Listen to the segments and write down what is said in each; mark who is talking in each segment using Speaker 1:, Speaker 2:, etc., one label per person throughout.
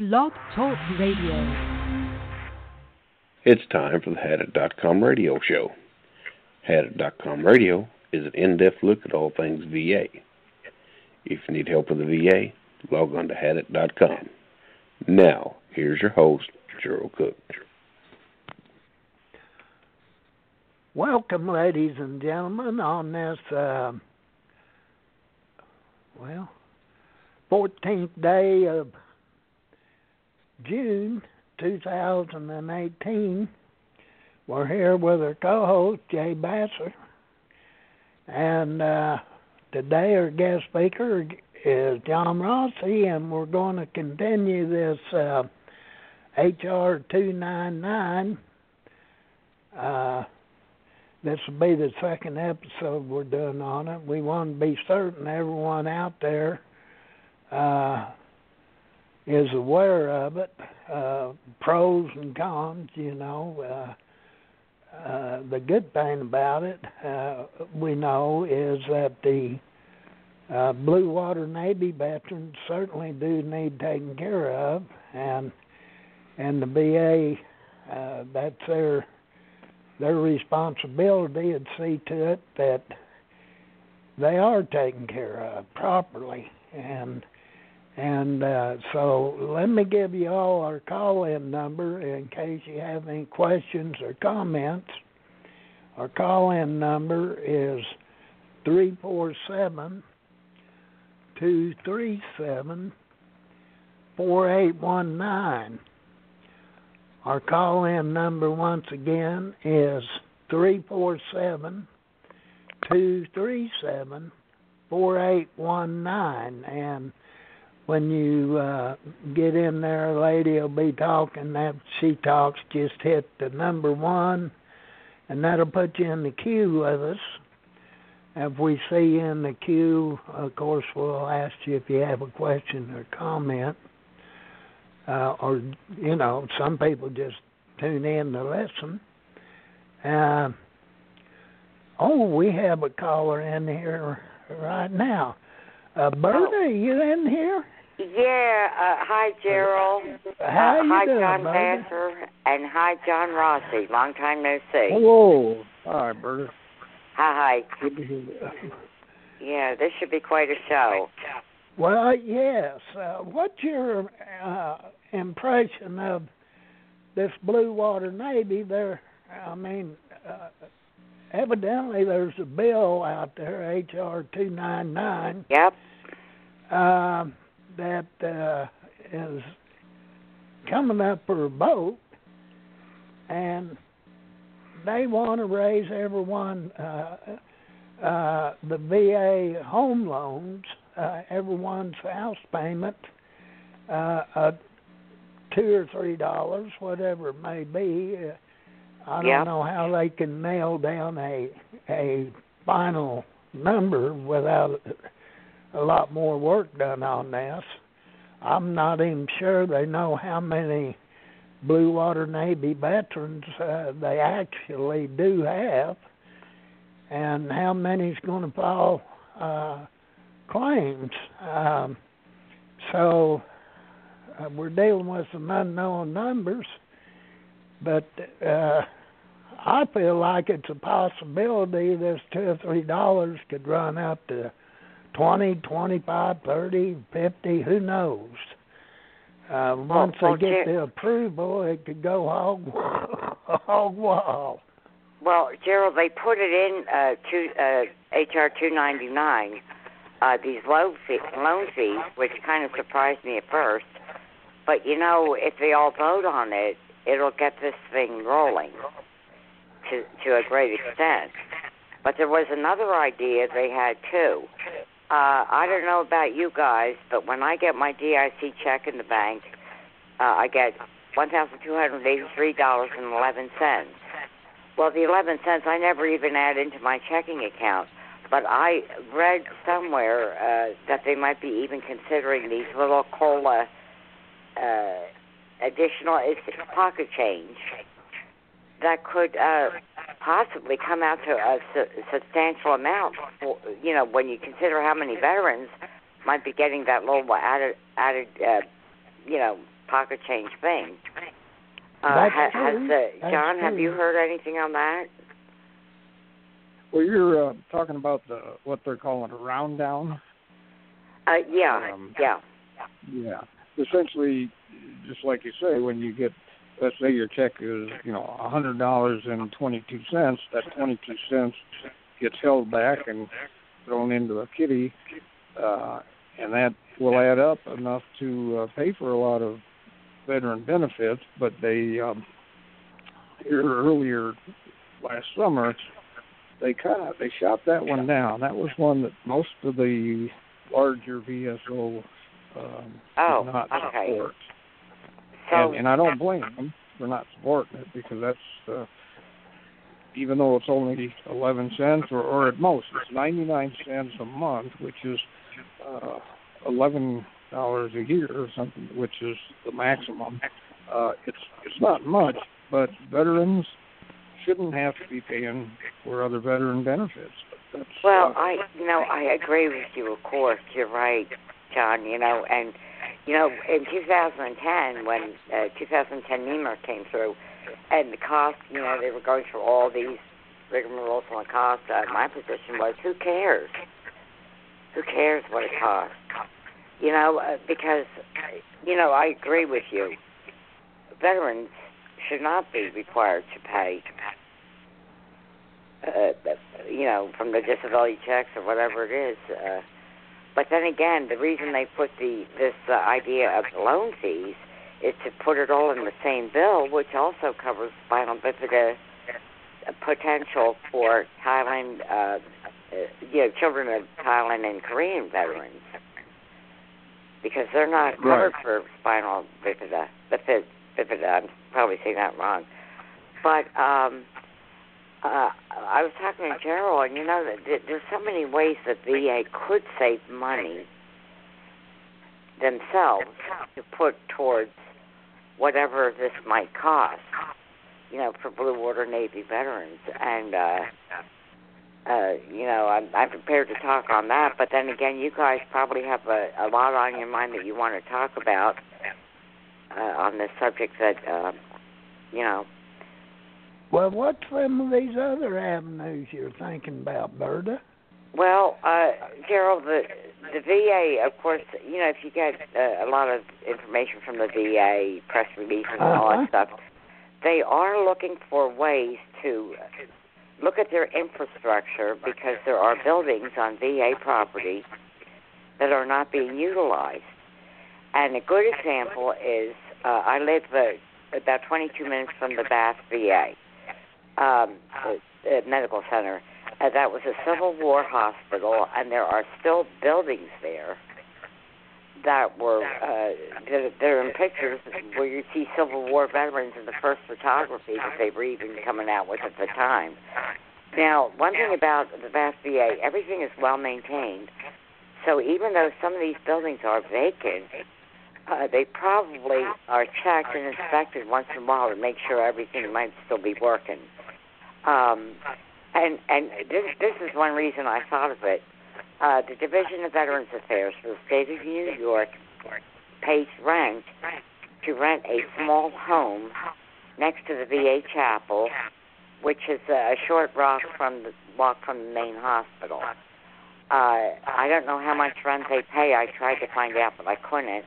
Speaker 1: Blog Talk Radio.
Speaker 2: It's time for the Hadit.com radio show. Hadit.com radio is an in-depth look at all things VA. If you need help with the VA, log on to Hadit.com. Now, here's your host, Gerald Cook.
Speaker 3: Welcome, ladies and gentlemen, on this, uh, well, 14th day of June 2018. We're here with our co host, Jay Basser. And uh, today, our guest speaker is John Rossie, and we're going to continue this uh, HR 299. Uh, this will be the second episode we're doing on it. We want to be certain everyone out there uh, is aware of it, uh, pros and cons, you know. Uh, uh, the good thing about it, uh, we know, is that the uh, Blue Water Navy veterans certainly do need taken care of, and and the VA, uh, that's their their responsibility to see to it that they are taken care of properly, and and uh, so let me give you all our call in number in case you have any questions or comments. Our call in number is 347 237 4819. Our call in number once again is 347 237 4819. And when you uh, get in there, a lady will be talking. That she talks, just hit the number one, and that'll put you in the queue with us. If we see you in the queue, of course, we'll ask you if you have a question or comment. Uh, or, you know, some people just tune in to listen. Uh, oh, we have a caller in here right now. Uh, are you in here?
Speaker 4: Yeah. Uh, hi, Gerald.
Speaker 3: How
Speaker 4: uh, hi,
Speaker 3: doing,
Speaker 4: John
Speaker 3: Berta?
Speaker 4: Vassar, and hi, John Rossie. Long time no see.
Speaker 3: All right, Berta.
Speaker 4: Hi, hi.
Speaker 3: Good to hear that.
Speaker 4: Yeah, this should be quite a show.
Speaker 3: Well, yes. Uh, what's your uh, impression of this Blue Water Navy? There, I mean, uh, evidently there's a bill out there, HR two nine nine,
Speaker 4: Yep.
Speaker 3: um, that uh, is coming up for a vote, and they want to raise everyone uh, uh, the VA home loans, uh, everyone's house payment, uh, uh, two or three dollars, whatever it may be. Uh, I don't know how they can nail down a a final number without a lot more work done on this. I'm not even sure they know how many Blue Water Navy veterans uh, they actually do have, and how many's going to file uh, claims. Um, so uh, we're dealing with some unknown numbers, but uh, I feel like it's a possibility this two or three dollars could run up to twenty, twenty-five, thirty, fifty. Who knows? Uh, once
Speaker 4: well,
Speaker 3: they get
Speaker 4: Jer-
Speaker 3: the approval, it could go hog hog wild.
Speaker 4: Well, Gerald, they put it in uh, to uh, HR 299. Uh, these loan fee, loan fees, which kind of surprised me at first, but you know, if they all vote on it, it'll get this thing rolling to to a great extent. But there was another idea they had too. Uh, I don't know about you guys, but when I get my DIC check in the bank, uh, I get one thousand two hundred eighty-three dollars and eleven cents. Well, the eleven cents I never even add into my checking account, but I read somewhere uh, that they might be even considering these little cola uh, additional pocket change that could uh, possibly come out to a su- substantial amount. For, you know, when you consider how many veterans might be getting that little added added, uh, you know, pocket change thing. Uh,
Speaker 3: That's
Speaker 4: ha-
Speaker 3: true.
Speaker 4: has uh, John? Have you heard anything on that?
Speaker 5: Well, you're uh, talking about the what they're calling a round down.
Speaker 4: Uh, yeah,
Speaker 5: Um,
Speaker 4: yeah,
Speaker 5: Yeah. Essentially, just like you say, when you get, let's say your check is, you know, a hundred dollars and twenty-two cents. That twenty-two cents gets held back and thrown into a kitty, uh, and that will add up enough to uh, pay for a lot of veteran benefits. But they um, here earlier last summer, they kind of they shot that one down. That was one that most of the larger VSO um,
Speaker 4: Oh,
Speaker 5: did not
Speaker 4: okay.
Speaker 5: support.
Speaker 4: So
Speaker 5: and, and I don't blame them for not supporting it because that's uh, even though it's only eleven cents or, or at most it's ninety nine cents a month, which is uh, eleven dollars a year or something, which is the maximum. Uh, it's it's not much, but veterans shouldn't have to be paying for other veteran benefits. That's,
Speaker 4: Well,
Speaker 5: uh,
Speaker 4: I know I agree with you. Of course, you're right, John. You know, and you know in 2010 when uh, 2010 Nehmer came through, and the cost, you know, they were going through all these rigmaroles on the cost. Uh, my position was, who cares? Who cares what it costs? You know, uh, because you know I agree with you. Veterans should not be required to pay uh, you know, from the disability checks or whatever it is. Uh, but then again, the reason they put the this uh, idea of loan fees is to put it all in the same bill, which also covers spinal bifida uh, potential for Thailand, uh, uh, you know, children of Thailand and Korean veterans, because they're not covered
Speaker 5: Right.
Speaker 4: for spinal bifida. Bifida, bifida. I'm probably saying that wrong, but. um uh, I was talking to Gerald, and you know, that there's so many ways that VA could save money themselves to put towards whatever this might cost. You know, for Blue Water Navy veterans, and uh, uh, you know, I'm, I'm prepared to talk on that. But then again, you guys probably have a, a lot on your mind that you want to talk about uh, on this subject. That uh, you know.
Speaker 3: Well, what's some of these other avenues you're thinking about, Berta?
Speaker 4: Well, uh, Gerald, the the VA, of course, you know, if you get uh, a lot of information from the VA, press releases and all
Speaker 3: Uh-huh.
Speaker 4: that stuff, they are looking for ways to look at their infrastructure because there are buildings on VA property that are not being utilized. And a good example is uh, I live uh, about 22 minutes from the Bath VA um, uh, medical center. Uh, that was a Civil War hospital, and there are still buildings there that were uh, that are in pictures where you see Civil War veterans in the first photography that they were even coming out with at the time. Now, one thing about the Bath VA, everything is well maintained. So even though some of these buildings are vacant, uh, they probably are checked and inspected once in a while to make sure everything might still be working. Um, and and this this is one reason I thought of it. Uh, the Division of Veterans Affairs for the state of New York pays rent to rent a small home next to the VA chapel, which is a short walk from the walk from the main hospital. Uh, I don't know how much rent they pay. I tried to find out, but I couldn't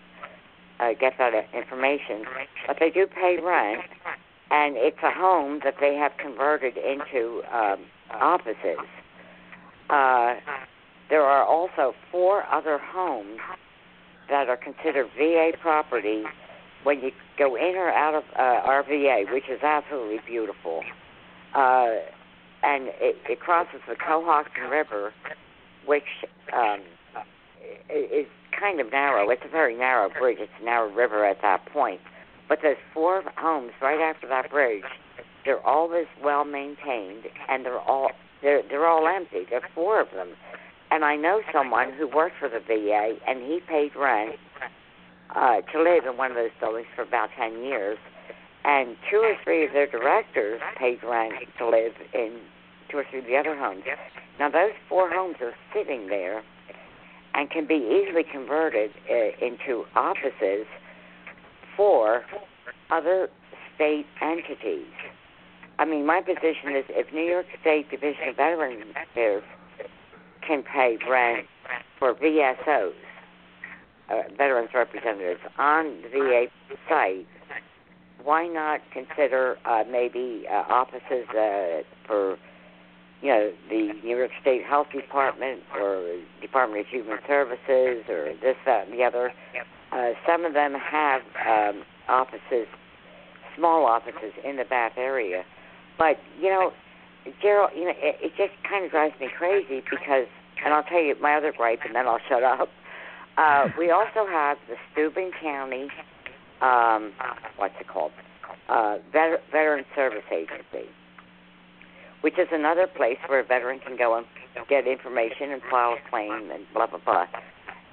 Speaker 4: uh, get that information. But they do pay rent, and it's a home that they have converted into um, offices. Uh, there are also four other homes that are considered VA property when you go in or out of uh, our which is absolutely beautiful. Uh, and it, it crosses the Cohocton River, which um, is kind of narrow. It's a very narrow bridge. It's a narrow river at that point. But there's four homes right after that bridge. They're always well maintained, and they're all they're they're all empty. There are four of them, and I know someone who worked for the VA, and he paid rent uh, to live in one of those buildings for about ten years, and two or three of their directors paid rent to live in two or three of the other homes. Now those four homes are sitting there, and can be easily converted uh, into offices for other state entities. I mean, my position is if New York State Division of Veterans Affairs can pay rent for VSOs, uh, veterans representatives, on the VA site, why not consider uh, maybe uh, offices uh, for, you know, the New York State Health Department or Department of Human Services or this, that, and the other? Uh, some of them have um, offices, small offices in the Bath area but you know, Gerald, you know, it, it just kind of drives me crazy because, and I'll tell you my other gripe, and then I'll shut up. Uh, we also have the Steuben County, um, what's it called, uh, Veter- Veteran Service Agency, which is another place where a veteran can go and get information and file a claim and blah blah blah.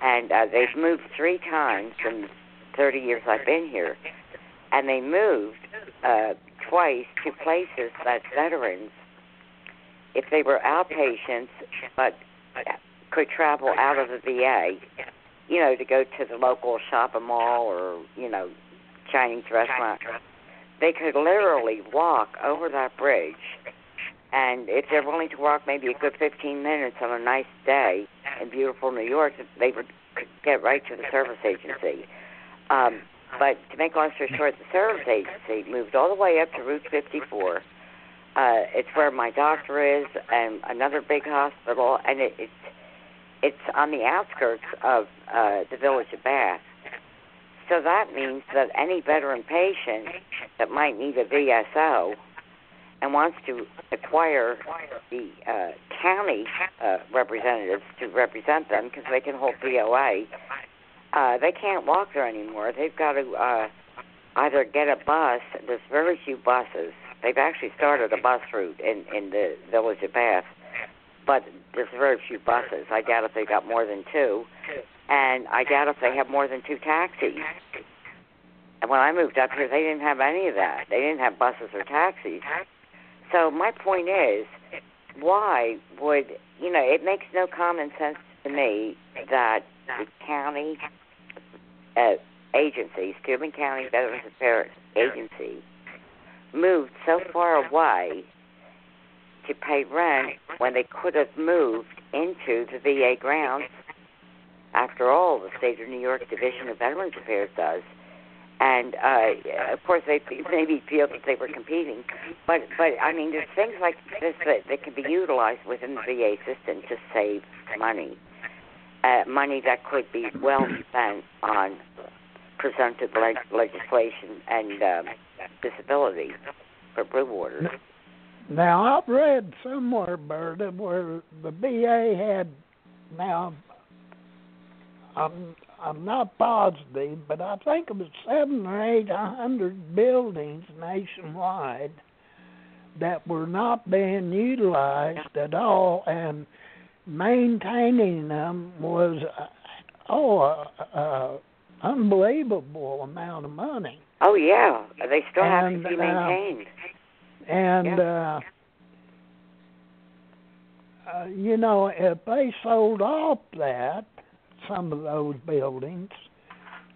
Speaker 4: And uh, they've moved three times in the 30 years I've been here, and they moved uh, twice to places that veterans, if they were outpatients but could travel out of the VA, you know, to go to the local shopping mall or, you know, Chinese restaurant, they could literally walk over that bridge. And if they're willing to walk maybe a good 15 minutes on a nice day in beautiful New York, they would get right to the service agency. Um, but to make long story short, the service agency moved all the way up to Route 54. Uh, it's where my doctor is, and another big hospital, and it, it's it's on the outskirts of uh, the village of Bath. So that means that any veteran patient that might need a VSO and wants to acquire the uh, county uh, representatives to represent them because they can hold POA, uh, they can't walk there anymore. They've got to uh, either get a bus. There's very few buses. They've actually started a bus route in in the village of Bath, but there's very few buses. I doubt if they got more than two, and I doubt if they have more than two taxis. And when I moved up here, they didn't have any of that. They didn't have buses or taxis. So my point is, why would you know? It makes no common sense to me that the county uh, agency, Steuben County Veterans Affairs Agency, moved so far away to pay rent when they could have moved into the VA grounds. After all, the state of New York Division of Veterans Affairs does. And uh, of course, they maybe feel that they were competing, but but I mean, there's things like this that, that can be utilized within the VA system to save money uh, money that could be well spent on presumptive leg- legislation and um, disability for waters.
Speaker 3: Now I've read somewhere, Berta, where the VA had now. I'm I'm not positive, but I think it was seven or eight hundred buildings nationwide that were not being utilized at all, and maintaining them was uh, oh, a, a unbelievable amount of money.
Speaker 4: Oh yeah, they still
Speaker 3: and,
Speaker 4: have to be maintained.
Speaker 3: Uh, and
Speaker 4: yeah.
Speaker 3: uh, uh, you know, if they sold off that some of those buildings,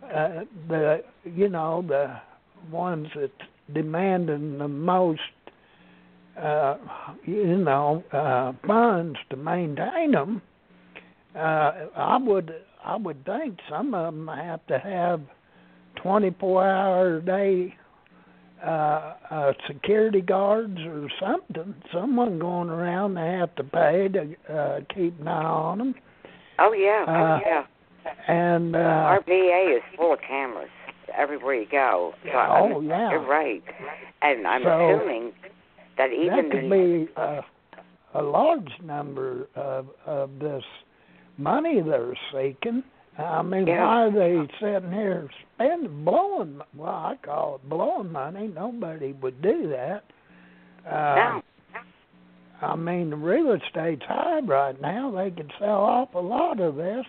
Speaker 3: uh, the you know the ones that demanding the most uh, you know, uh, funds to maintain them, uh, I would I would think some of them have to have 24 hour a day uh, uh, security guards or something. Someone going around they have to pay to uh, keep an eye on them.
Speaker 4: Oh yeah,
Speaker 3: Uh,
Speaker 4: oh yeah.
Speaker 3: And uh,
Speaker 4: Our VA is full of cameras everywhere you go. So
Speaker 3: Oh,
Speaker 4: I'm,
Speaker 3: yeah.
Speaker 4: you're right. And I'm
Speaker 3: So-
Speaker 4: assuming that even
Speaker 3: that could
Speaker 4: the
Speaker 3: be a, a large number of of this money they're seeking. I mean,
Speaker 4: Yeah.
Speaker 3: why are they sitting here spending, blowing? Well, I call it blowing money. Nobody would do that. Uh,
Speaker 4: No.
Speaker 3: I mean, the real estate's high right now. They could sell off a lot of this,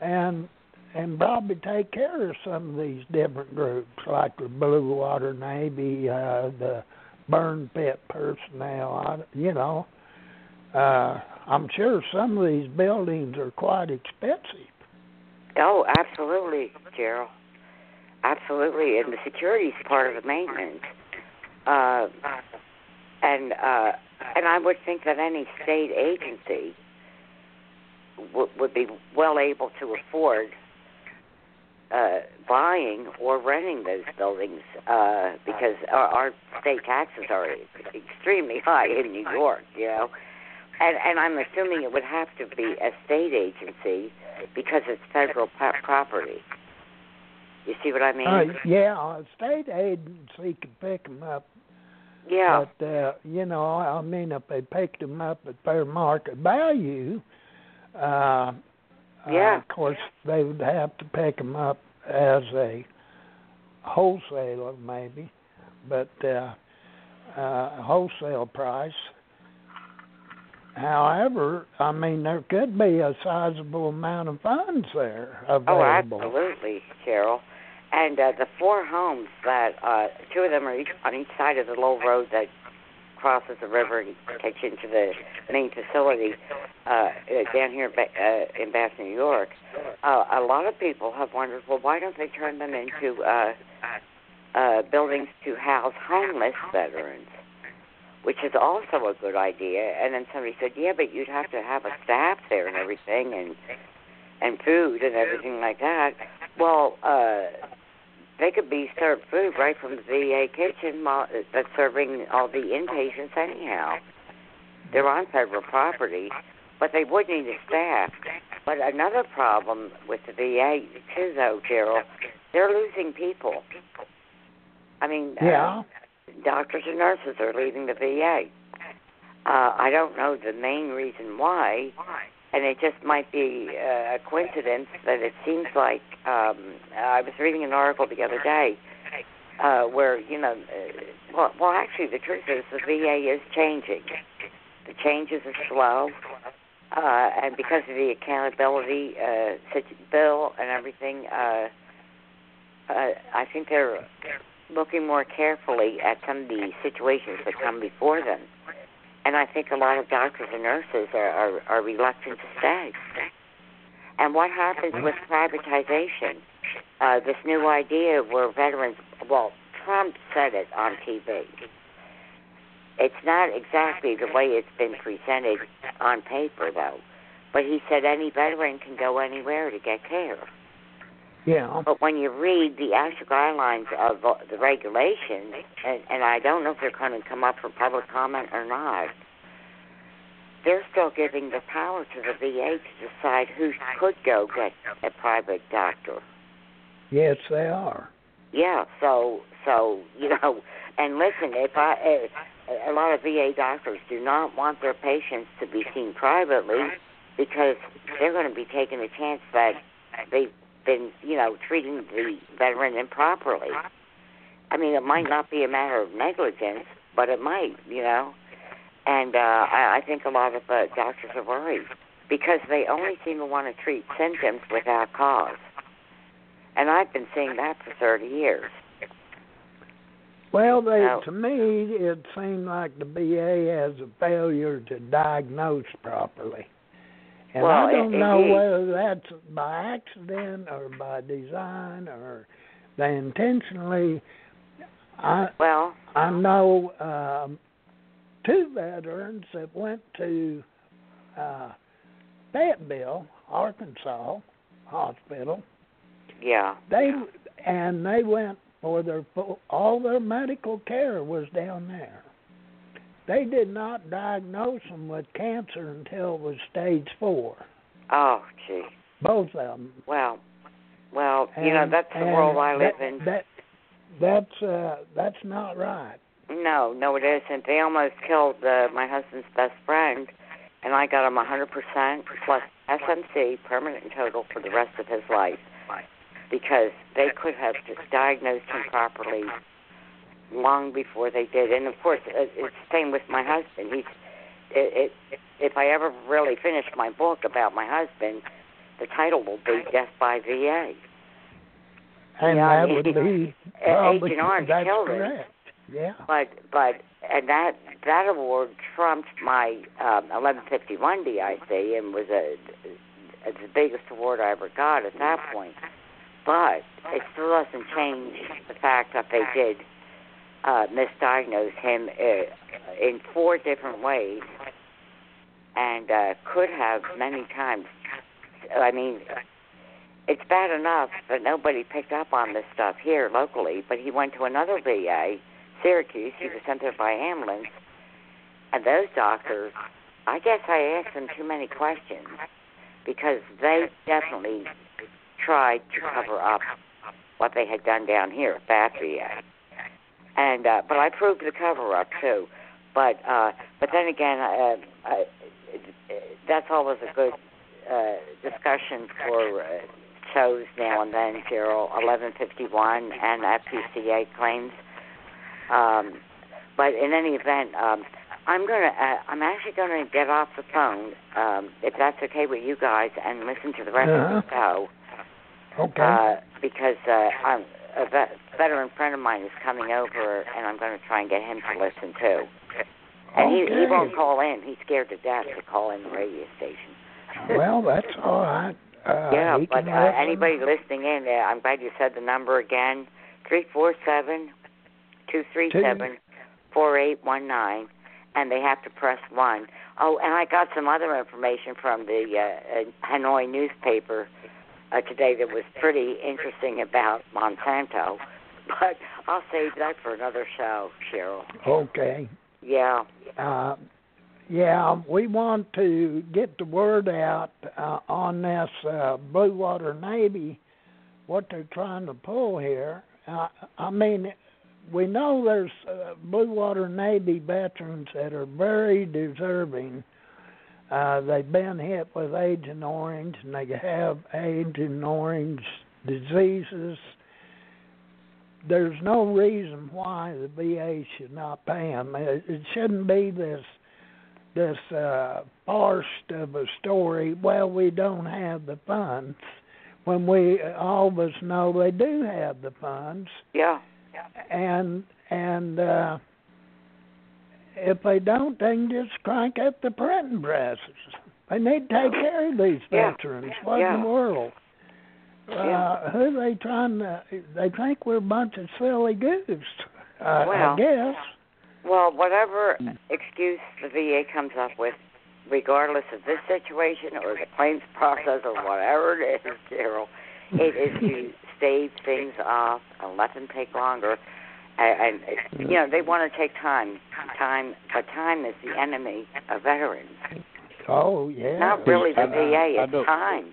Speaker 3: and and probably take care of some of these different groups, like the Blue Water Navy, uh, the burn pit personnel. You know, uh, I'm sure some of these buildings are quite expensive.
Speaker 4: Oh, absolutely, Gerald. Absolutely, and the security's part of the maintenance. Uh, and uh, and I would think that any state agency would would be well able to afford uh, buying or renting those buildings uh, because our, our state taxes are extremely high in New York. You know, and and I'm assuming it would have to be a state agency because it's federal pro- property. You see what I mean?
Speaker 3: Uh, yeah, a state agency could pick them up,
Speaker 4: yeah.
Speaker 3: but uh, you know, I mean, if they picked them up at fair market value, uh,
Speaker 4: Yeah.
Speaker 3: uh, of course they would have to pick them up as a wholesaler, maybe, but uh, uh, wholesale price. However, I mean, there could be a sizable amount of funds there available.
Speaker 4: Oh,
Speaker 3: available.
Speaker 4: absolutely, Gerald. And uh, the four homes that uh, two of them are each, on each side of the low road that crosses the river and takes you into the main facility uh, uh, down here uh, in Bath, New York. Uh, a lot of people have wondered, well, why don't they turn them into uh, uh, buildings to house homeless veterans? Which is also a good idea. And then somebody said, yeah, but you'd have to have a staff there and everything, and and food and everything like that. Well, uh, they could be served food right from the VA kitchen while, that's serving all the inpatients anyhow. They're on federal property, but they would need a staff. But another problem with the VA too, though, Gerald, they're losing people. I mean,
Speaker 3: Yeah.
Speaker 4: uh, doctors and nurses are leaving the VA. Uh, I don't know the main reason why, and it just might be uh, a coincidence that it seems like um, I was reading an article the other day uh, where you know, uh, well, well, actually, the truth is the VA is changing. The changes are slow, uh, and because of the accountability uh, bill and everything, uh, uh, I think they're looking more carefully at some of the situations that come before them. And I think a lot of doctors and nurses are, are, are reluctant to stay. And what happens with privatization? Uh, this new idea where veterans, well, Trump said it on TV. It's not exactly the way it's been presented on paper, though. But he said any veteran can go anywhere to get care.
Speaker 3: Yeah.
Speaker 4: But when you read the actual guidelines of uh, the regulations, and, and I don't know if they're going to come up for public comment or not, they're still giving the power to the VA to decide who could go get a private doctor.
Speaker 3: Yes, they are.
Speaker 4: Yeah, so so you know, and listen, if I uh, a lot of VA doctors do not want their patients to be seen privately because they're going to be taking a chance that they've been you know treating the veteran improperly. I mean, it might not be a matter of negligence, but it might, you know. And uh, I, I think a lot of uh, doctors are worried because they only seem to want to treat symptoms without cause. And I've been seeing that for 30 years.
Speaker 3: Well, they,
Speaker 4: Now-
Speaker 3: to me, it seemed like the VA has a failure to diagnose properly. And
Speaker 4: Well,
Speaker 3: I don't
Speaker 4: i-
Speaker 3: know
Speaker 4: indeed.
Speaker 3: whether that's by accident or by design or they intentionally. I
Speaker 4: Well,
Speaker 3: I know um, two veterans that went to uh, Fayetteville, Arkansas hospital.
Speaker 4: yeah.
Speaker 3: They and they went for their full, all their medical care was down there. They did not diagnose them with cancer until it was stage four,
Speaker 4: Oh, gee.
Speaker 3: both of them.
Speaker 4: Well, well, you know that's the world I live
Speaker 3: that,
Speaker 4: in.
Speaker 3: That that's uh, that's not right.
Speaker 4: No, no, it isn't. They almost killed uh, my husband's best friend, and I got him a hundred percent plus SMC, permanent and total, for the rest of his life, because they could have just diagnosed him properly long before they did. And of course, it's the same with my husband. He's it, it, if I ever really finish my book about my husband, the title will be Death by VA.
Speaker 3: And
Speaker 4: Yeah,
Speaker 3: that would be
Speaker 4: Uh, Agent Orange
Speaker 3: that's
Speaker 4: killed him.
Speaker 3: correct. Yeah.
Speaker 4: But but and that that award trumped my um, 1151 DIC and was a, a the biggest award I ever got at that point. But it still doesn't change the fact that they did uh, misdiagnose him uh, in four different ways, and uh, could have many times. I mean, it's bad enough that nobody picked up on this stuff here locally, but he went to another VA, Syracuse. He was sent there by ambulance, and those doctors, I guess I asked them too many questions because they definitely tried to cover up what they had done down here at that VA. And uh, but I proved the cover up too. But uh, but then again, uh, uh, that's always a good uh, discussion for uh, shows now and then, Gerald. 1151 and FTCA claims. Um, but in any event, um, I'm gonna. Uh, I'm actually gonna get off the phone, um, if that's okay with you guys, and listen to the rest
Speaker 3: Uh-huh.
Speaker 4: of the show.
Speaker 3: Okay.
Speaker 4: Uh, because uh, I'm, a vet, veteran friend of mine is coming over, and I'm going to try and get him to listen too. And he he won't call in. He's scared to death to call in the radio station.
Speaker 3: well, that's all right. Uh,
Speaker 4: yeah, but uh, anybody listening in, uh, I'm glad you said the number again: three four seven two three seven four eight one nine, and they have to press one. Oh, and I got some other information from the uh, uh, Hanoi newspaper uh, today that was pretty interesting about Monsanto, but I'll save that for another show, Gerald.
Speaker 3: Okay.
Speaker 4: Yeah.
Speaker 3: Uh, yeah, we want to get the word out uh, on this uh, Blue Water Navy, what they're trying to pull here. Uh, I mean, we know there's uh, Blue Water Navy veterans that are very deserving. Uh, they've been hit with Agent Orange, and they have Agent Orange diseases. There's no reason why the VA should not pay them. It, it shouldn't be this this uh, farce of a story. Well, we don't have the funds when we all of us know they do have the funds
Speaker 4: Yeah.
Speaker 3: and and uh if they don't they can just crank up the printing presses they need to take care of these
Speaker 4: Yeah.
Speaker 3: veterans what in the world
Speaker 4: Yeah.
Speaker 3: Uh who they trying to they think we're a bunch of silly goose uh,
Speaker 4: Well,
Speaker 3: i guess
Speaker 4: Well, whatever excuse the VA comes up with, regardless of this situation or the claims process or whatever it is, Gerald, it is to stave things off and let them take longer. And, and you know they want to take time, time, but time is the enemy of veterans.
Speaker 3: oh yeah
Speaker 4: Not really the
Speaker 2: I- I-
Speaker 4: VA, it's time.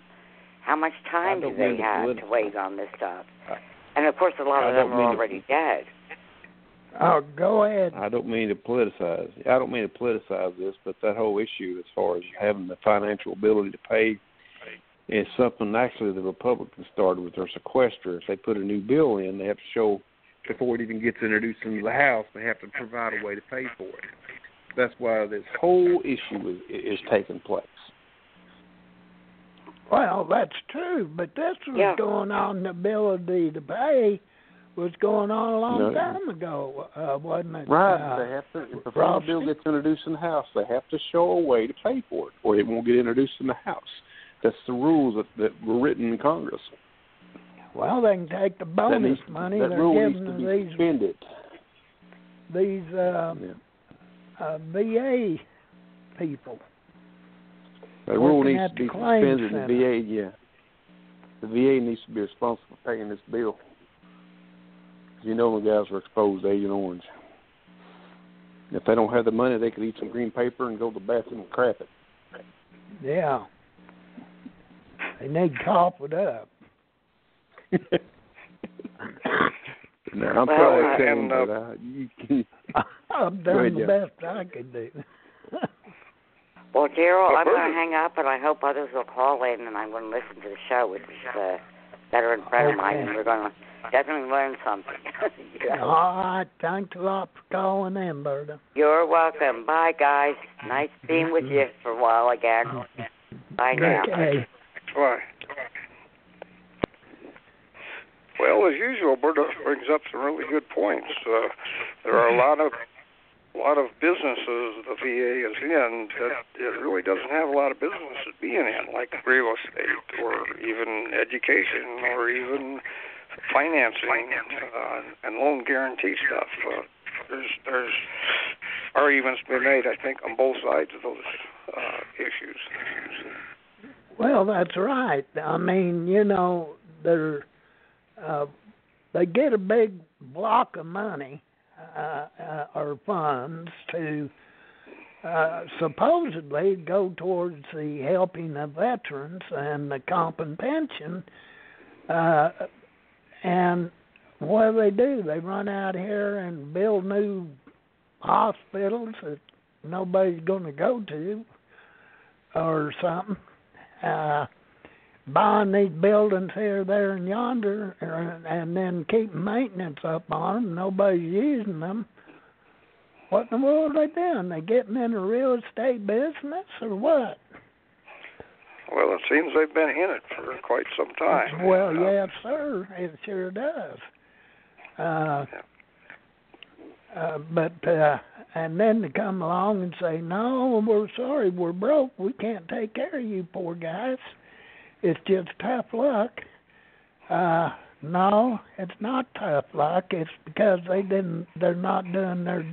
Speaker 4: How much time do they
Speaker 2: mean to
Speaker 4: have to wait on this stuff? And of course, a lot
Speaker 2: I
Speaker 4: of them
Speaker 2: don't
Speaker 4: are
Speaker 2: mean to-
Speaker 4: already dead.
Speaker 3: oh go ahead
Speaker 2: I don't mean to politicize. I don't mean to politicize this, but that whole issue, as far as having the financial ability to pay, is something actually the Republicans started with their sequester. If they put a new bill in, they have to show before it even gets introduced into the House, they have to provide a way to pay for it. That's why this whole issue is is taking place.
Speaker 3: Well, that's true, but this was
Speaker 4: Yeah.
Speaker 3: going on. The ability to pay was going on a long
Speaker 2: No.
Speaker 3: time ago, uh, wasn't it?
Speaker 2: Right.
Speaker 3: Uh,
Speaker 2: they have to before
Speaker 3: Frosty?
Speaker 2: the bill gets introduced in the House, they have to show a way to pay for it, or it won't get introduced in the House. That's the rules that, that were written in Congress.
Speaker 3: well, they can take the
Speaker 2: that
Speaker 3: bonus
Speaker 2: needs,
Speaker 3: money
Speaker 2: that
Speaker 3: they're
Speaker 2: rule
Speaker 3: giving
Speaker 2: needs to
Speaker 3: to
Speaker 2: be
Speaker 3: these
Speaker 2: suspended.
Speaker 3: these uh,
Speaker 2: Yeah.
Speaker 3: uh, VA people.
Speaker 2: The rule
Speaker 3: Working
Speaker 2: needs to be suspended. and The. VA, yeah, the VA needs to be responsible for paying this bill. You know, the guys were exposed to Agent Orange. If they don't have the money, they could eat some green paper and go to the bathroom and crap it.
Speaker 3: Yeah, they need to cough it up.
Speaker 2: now, I'm
Speaker 4: Well,
Speaker 2: probably saying
Speaker 4: and,
Speaker 2: that uh, you can.
Speaker 3: I've
Speaker 2: Go
Speaker 3: done
Speaker 2: ahead,
Speaker 3: the
Speaker 2: Jeff.
Speaker 3: best I could do.
Speaker 4: Well, Gerald, I'm going to hang up, and I hope others will call in, and I'm going to listen to the show with this uh, veteran friend of mine, and we're going to definitely learn something. Yeah.
Speaker 3: All right. Thanks a lot for calling in, Berta.
Speaker 4: You're welcome. Bye, guys. Nice being with you for a while again. Bye now.
Speaker 3: Okay.
Speaker 6: Why? Well, as usual, Berta brings up some really good points. Uh, there are a lot of a lot of businesses the VA is in that it really doesn't have a lot of businesses being in, like real estate or even education or even financing uh, and loan guarantee stuff. Uh, there's there's arguments been made, I think, on both sides of those uh, issues.
Speaker 3: Well, that's right. I mean, you know, they're uh, they get a big block of money or funds to uh, supposedly go towards the helping of veterans and the comp and pension. Uh, and what do they do? They run out here and build new hospitals that nobody's going to go to or something. Uh, buying these buildings here, there, and yonder, and then keep maintenance up on them. Nobody's using them. What in the world are they doing? They getting in the real estate business or what?
Speaker 6: Well, it seems they've been in it for quite some time.
Speaker 3: Well,
Speaker 6: Uh,
Speaker 3: yes, sir. It sure does. Uh, uh, but uh, and then to come along and say, "No, we're sorry, we're broke. We can't take care of you, poor guys. It's just tough luck." Uh, no, it's not tough luck. It's because they didn't. They're not doing their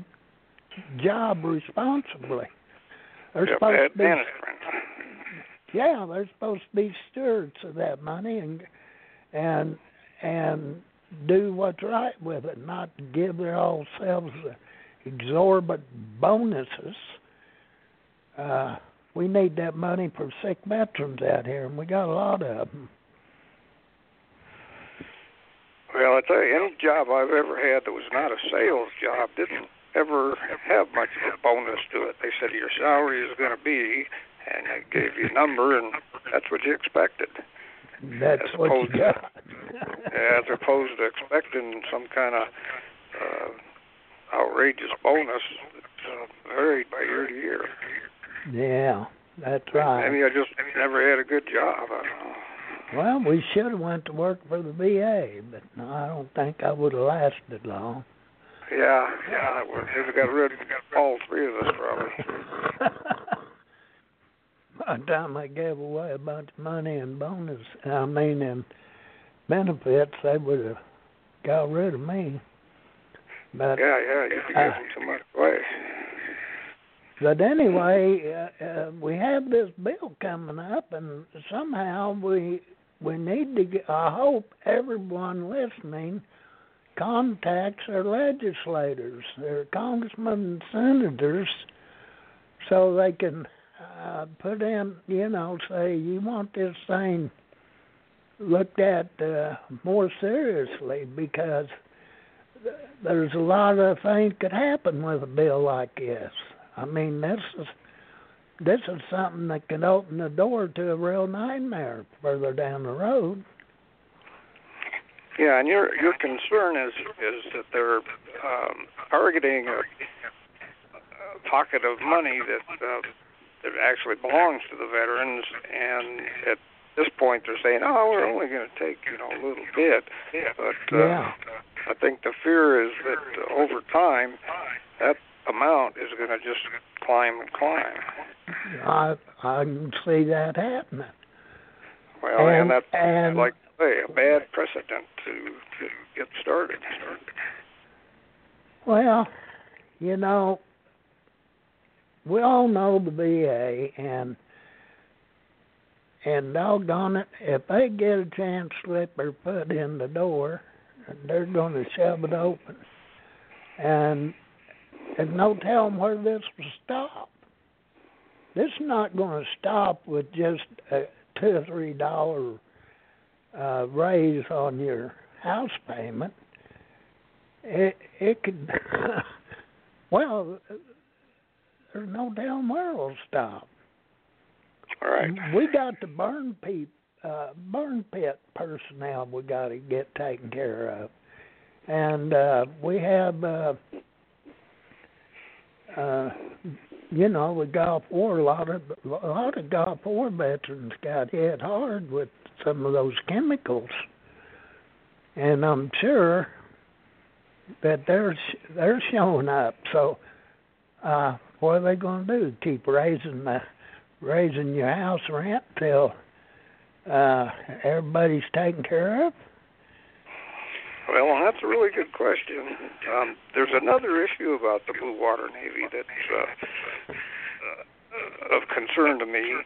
Speaker 3: job responsibly. They're
Speaker 6: yeah,
Speaker 3: supposed to be
Speaker 6: management.
Speaker 3: yeah, they're supposed to be stewards of that money and and and do what's right with it, not give their old selves exorbitant bonuses. Uh, we need that money for sick veterans out here, and we got a lot of them.
Speaker 6: Well, I tell you, any job I've ever had that was not a sales job didn't ever have much of a bonus to it. They said your salary is going to be, and they gave you a number, and that's what you expected.
Speaker 3: That's
Speaker 6: As
Speaker 3: what you
Speaker 6: opposed to-
Speaker 3: got.
Speaker 6: as opposed to expecting some kind of uh, outrageous bonus that uh, varied by year to year.
Speaker 3: Yeah, that's right.
Speaker 6: Maybe I just never had a good job. I don't know.
Speaker 3: Well, we should have went to work for the VA, but no, I don't think I would have lasted long.
Speaker 6: Yeah, yeah, we should have got rid of all three of us probably.
Speaker 3: By the time I gave away a bunch of money in bonus, I mean in benefits, they would have got rid of me. But
Speaker 6: Yeah, yeah, be
Speaker 3: Uh,
Speaker 6: giving too much away.
Speaker 3: But anyway, uh, uh, we have this bill coming up, and somehow we we need to. Get, I hope everyone listening contacts their legislators, their congressmen and senators, so they can uh, put in, you know, say you want this thing looked at uh, more seriously because there's a lot of things could happen with a bill like this. I mean, this is this is something that could open the door to a real nightmare further down the road.
Speaker 6: Yeah, and your your concern is is that they're um, targeting a, a pocket of money that uh, that actually belongs to the veterans, and at this point they're saying, "Oh, we're only going to take you know a little bit," but uh,
Speaker 3: Yeah.
Speaker 6: I think the fear is that uh, over time that amount is going to just climb and climb.
Speaker 3: I I can see that happening.
Speaker 6: Well, and,
Speaker 3: And-
Speaker 6: that's
Speaker 3: and-
Speaker 6: like I say, a bad precedent to to get started.
Speaker 3: Well, you know, we all know the VA, and and doggone it, if they get a chance to slip their foot in the door, they're going to shove it open, and there's no telling where this will stop. This is not going to stop with just a two or three dollar uh, raise on your house payment. It it could well there's no damn where it'll stop.
Speaker 6: All right.
Speaker 3: We got the burn pit, uh, burn pit personnel we got to get taken care of, and uh, we have, uh, uh, you know, the Gulf War. A lot of a lot of Gulf War veterans got hit hard with some of those chemicals, and I'm sure that they're they're showing up. So, uh, what are they going to do? Keep raising the raising your house rent till uh, everybody's taken care of?
Speaker 6: Well, that's a really good question. Um, there's another issue about the Blue Water Navy that's uh, uh, of concern to me.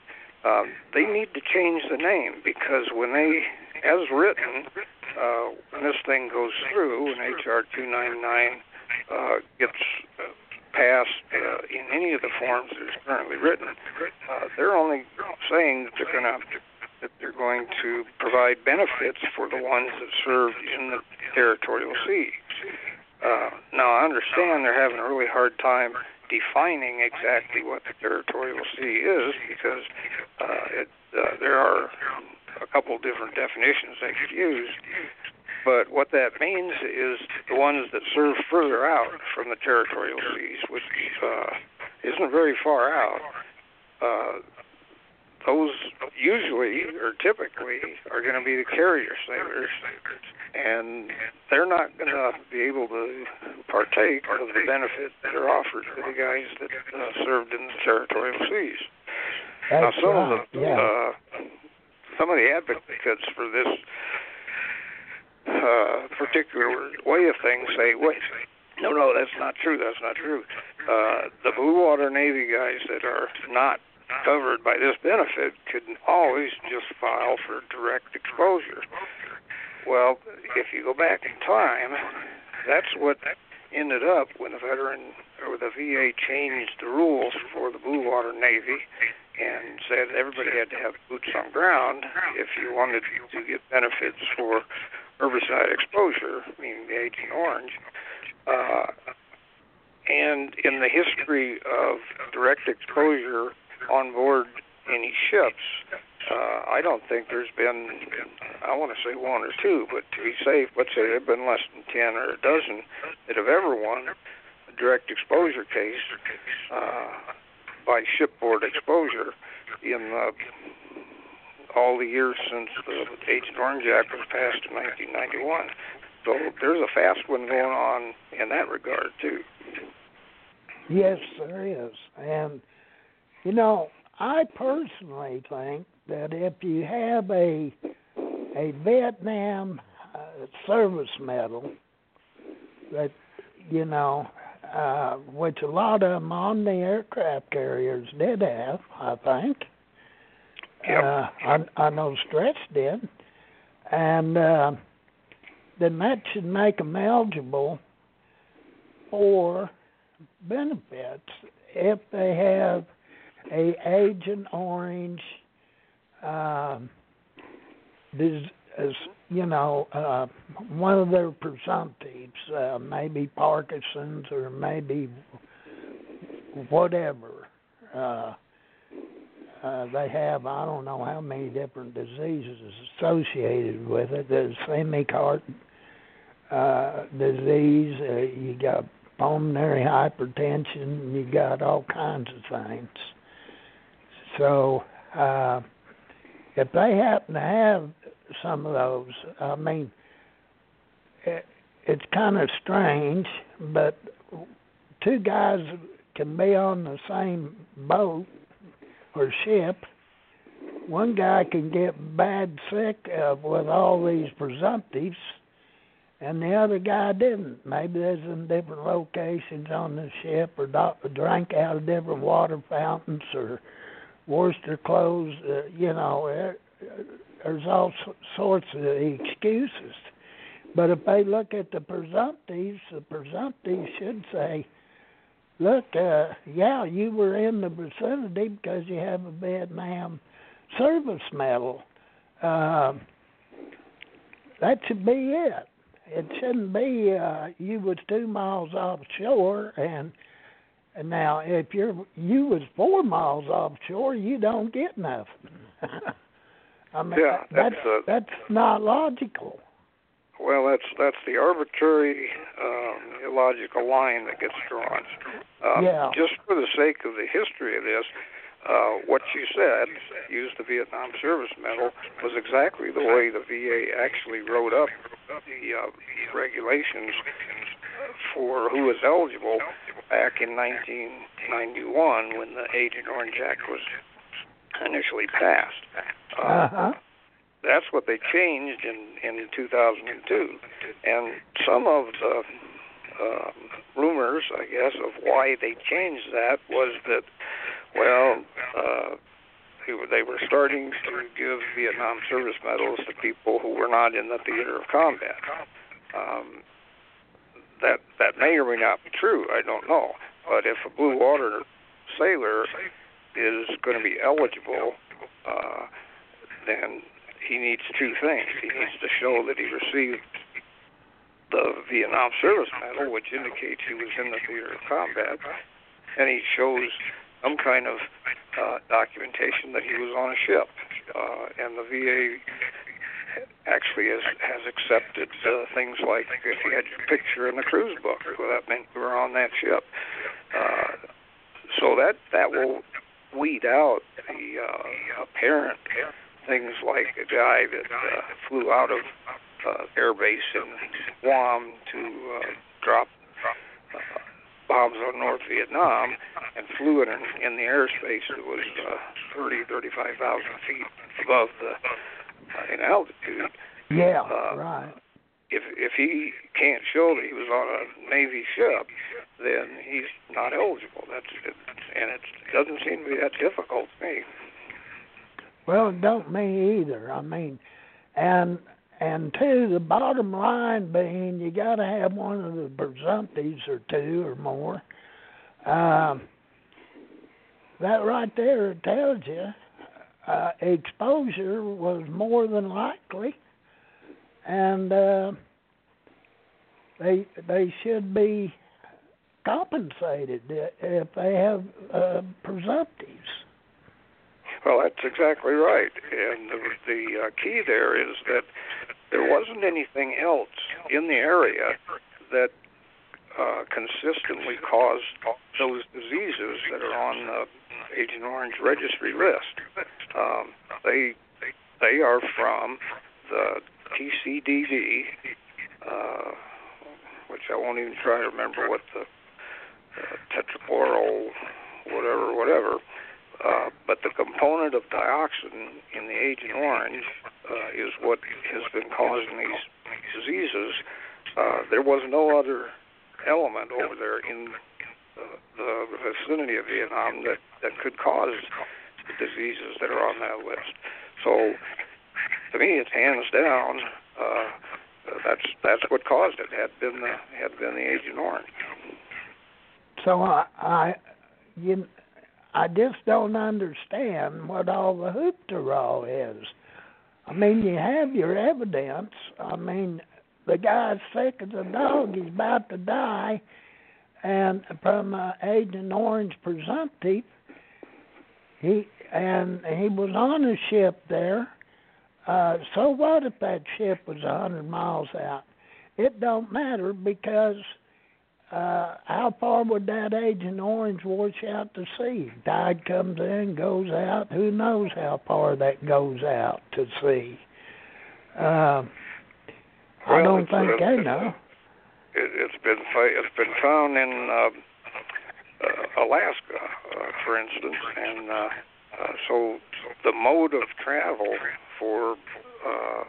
Speaker 6: Um, they need to change the name because when they, as written, uh, when this thing goes through and HR 299 uh, gets passed uh, in any of the forms that is currently written, uh, they're only saying that they're going to that they're going to provide benefits for the ones that served in the territorial seas. Uh, now, I understand they're having a really hard time defining exactly what the territorial sea is because uh, it, uh, there are a couple different definitions they could use. But what that means is the ones that serve further out from the territorial seas, which uh, isn't very far out. Uh, those usually or typically are going to be the carrier sailors, and they're not going to be able to partake of the benefits that are offered to the guys that uh, served in the territorial seas.
Speaker 3: That's
Speaker 6: now, some
Speaker 3: right.
Speaker 6: of the
Speaker 3: yeah.
Speaker 6: uh, some of the advocates for this uh, particular way of things say, wait, no, no, that's not true. That's not true. Uh, the Blue Water Navy guys that are not covered by this benefit could always just file for direct exposure. Well, if you go back in time, that's what ended up when the veteran or the VA changed the rules for the Blue Water Navy and said everybody had to have boots on ground if you wanted to get benefits for herbicide exposure, meaning the Agent Orange. Uh, and in the history of direct exposure on board any ships, uh, I don't think there's been, I want to say one or two, but to be safe, let's say there have been less than 10 or a dozen that have ever won a direct exposure case uh, by shipboard exposure in uh, all the years since the Agent Orange Act was passed in 1991. So there's a fast one going on in that regard, too.
Speaker 3: Yes, there is. And, you know, I personally think that if you have a a Vietnam uh, service medal that you know, uh, which a lot of them on the aircraft carriers did have, I think.
Speaker 6: Yep.
Speaker 3: Uh, I, I know Stretch did, and uh, then that should make them eligible for benefits if they have a Agent Orange, um, this is you know uh, one of their presumptives, uh, maybe Parkinson's or maybe whatever. Uh, uh, they have I don't know how many different diseases associated with it. There's ischemic heart uh, disease. Uh, you got pulmonary hypertension. You got all kinds of things. So uh, if they happen to have some of those, I mean, it, it's kind of strange, but two guys can be on the same boat or ship. One guy can get bad sick with all these presumptives, and the other guy didn't. Maybe there's in different locations on the ship, or do- drank out of different water fountains, or Worcester closed. Uh, you know, uh, there's all sorts of excuses. But if they look at the presumptives, the presumptives should say, "Look, uh, yeah, you were in the vicinity because you have a Vietnam service medal." Uh, that should be it. It shouldn't be uh, you was two miles offshore and And now, if you're you was four miles offshore, you don't get nothing. I mean,
Speaker 6: Yeah, that's,
Speaker 3: that's
Speaker 6: uh,
Speaker 3: that's not logical.
Speaker 6: Well, that's that's the arbitrary, um, illogical line that gets drawn. Um,
Speaker 3: Yeah.
Speaker 6: Just for the sake of the history of this, uh, what you said, use the Vietnam Service Medal, was exactly the way the VA actually wrote up the uh, regulations for who was eligible back in 1991 when the Agent Orange Act was initially passed. Uh,
Speaker 3: Uh huh.
Speaker 6: that's what they changed in in 2002 and some of the um, rumors i guess of why they changed that was that well uh they were, they were starting to give Vietnam service medals to people who were not in the theater of combat. Um, that that may or may not be true. I don't know. But if a blue water sailor is going to be eligible, uh, then he needs two things. He needs to show that he received the Vietnam Service Medal, which indicates he was in the theater of combat, and he shows some kind of uh, documentation that he was on a ship. Uh, and the VA actually has, has accepted uh, things like if you had your picture in the cruise book, well, that meant you were on that ship. Uh, so that that will weed out the uh, apparent things like a guy that uh, flew out of uh, air base in Guam to uh, drop uh, bombs on North Vietnam and flew in, in the airspace that was uh, 30, 35,000 feet above the in altitude.
Speaker 3: Yeah,
Speaker 6: Uh,
Speaker 3: right.
Speaker 6: If if he can't show that he was on a Navy ship, then he's not eligible. That's it, and it doesn't seem to be that difficult to me.
Speaker 3: Well, it don't me either. I mean, and and two, the bottom line being you got to have one of the presumptives or two or more. Um, that right there tells you uh, exposure was more than likely, and uh, they they should be compensated if they have uh, presumptives.
Speaker 6: Well, that's exactly right. And the, the uh, key there is that there wasn't anything else in the area that uh, consistently caused those diseases that are on the Agent Orange registry list. Um, they they are from the TCDD, uh, which I won't even try to remember what the uh, tetrachloral, whatever, whatever. Uh, but the component of dioxin in the Agent Orange uh, is what has been causing these diseases. Uh, there was no other element over there in the vicinity of Vietnam that, that could cause the diseases that are on that list. So, to me, it's hands down. Uh, that's that's what caused it. Had been the had been the Agent Orange.
Speaker 3: So I, I, you, I just don't understand what all the hoopterol is. I mean, you have your evidence. I mean, the guy's sick as a dog. He's about to die, and from uh, Agent Orange presumptive, he and he was on a ship there. Uh, so what if that ship was a hundred miles out? It don't matter because uh, how far would that Agent Orange wash out to sea? Tide comes in, goes out. Who knows how far that goes out to sea? Uh, I don't think
Speaker 6: uh,
Speaker 3: they know.
Speaker 6: It, it's been it's been found in uh, uh, Alaska, uh, for instance, and uh, uh, so the mode of travel for uh,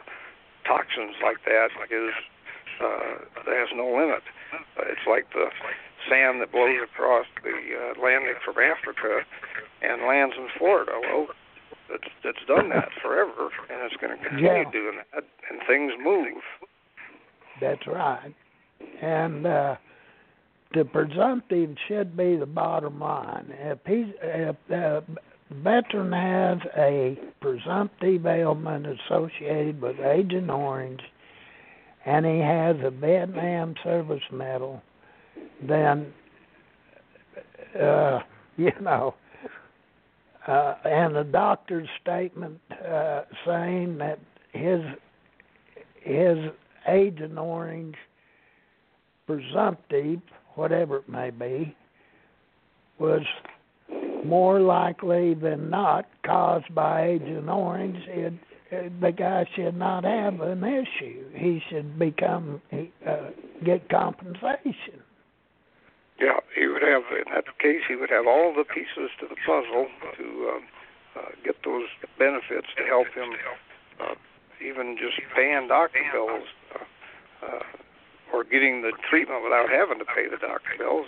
Speaker 6: toxins like that is uh, has no limit. Uh, it's like the sand that blows across the uh, Atlantic from Africa and lands in Florida. Well, it's it's done that forever, and it's going to continue
Speaker 3: Yeah.
Speaker 6: doing that, and things move.
Speaker 3: That's right. And uh, the presumptive should be the bottom line. If he's if the veteran has a presumptive ailment associated with Agent Orange, and he has a Vietnam Service Medal, then uh, you know, uh, and the doctor's statement uh, saying that his his Agent Orange presumptive, whatever it may be, was more likely than not caused by Agent Orange. It, the guy should not have an issue. He should become uh, get compensation.
Speaker 6: Yeah, he would have. In that case, he would have all the pieces to the puzzle to um, uh, get those benefits to help him, uh, even just paying doctor bills, uh, uh, or getting the treatment without having to pay the doctor bills.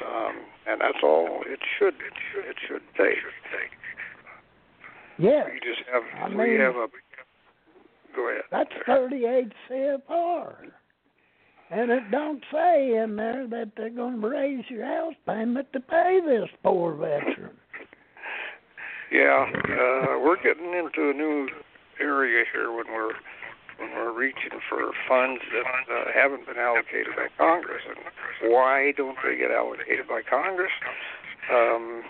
Speaker 6: Um, and that's all it should it should take.
Speaker 3: Yeah.
Speaker 6: We just have
Speaker 3: I
Speaker 6: we
Speaker 3: mean,
Speaker 6: have a. Go ahead.
Speaker 3: That's 38 CFR. And it don't say in there that they're going to raise your house payment to pay this poor veteran.
Speaker 6: Yeah, uh, we're getting into a new area here when we're when we're reaching for funds that uh, haven't been allocated by Congress. And why don't they get allocated by Congress? Um,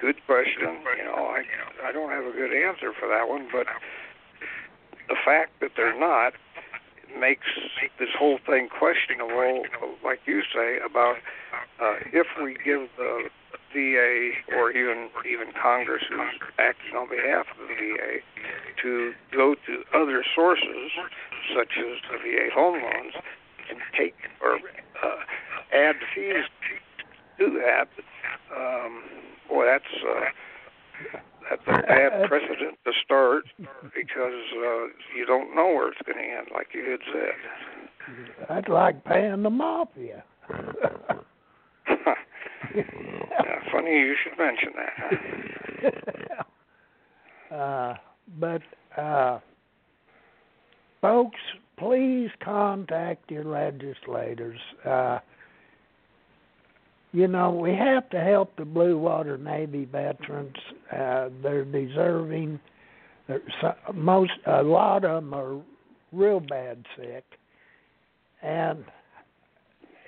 Speaker 6: good question. You know, I I don't have a good answer for that one, but the fact that they're not makes this whole thing questionable, like you say, about uh, if we give the VA or even even Congress, who's acting on behalf of the VA, to go to other sources such as the VA home loans and take or uh, add fees to that. Um, boy, that's uh, that's a bad precedent to start because uh, you don't know where it's going to end, like you had said.
Speaker 3: That's like paying the mafia.
Speaker 6: yeah, funny you should mention
Speaker 3: that. uh, but uh, folks, please contact your legislators. Uh, you know, we have to help the Blue Water Navy veterans. Uh, they're deserving. They're, most, a lot of them are real bad sick, and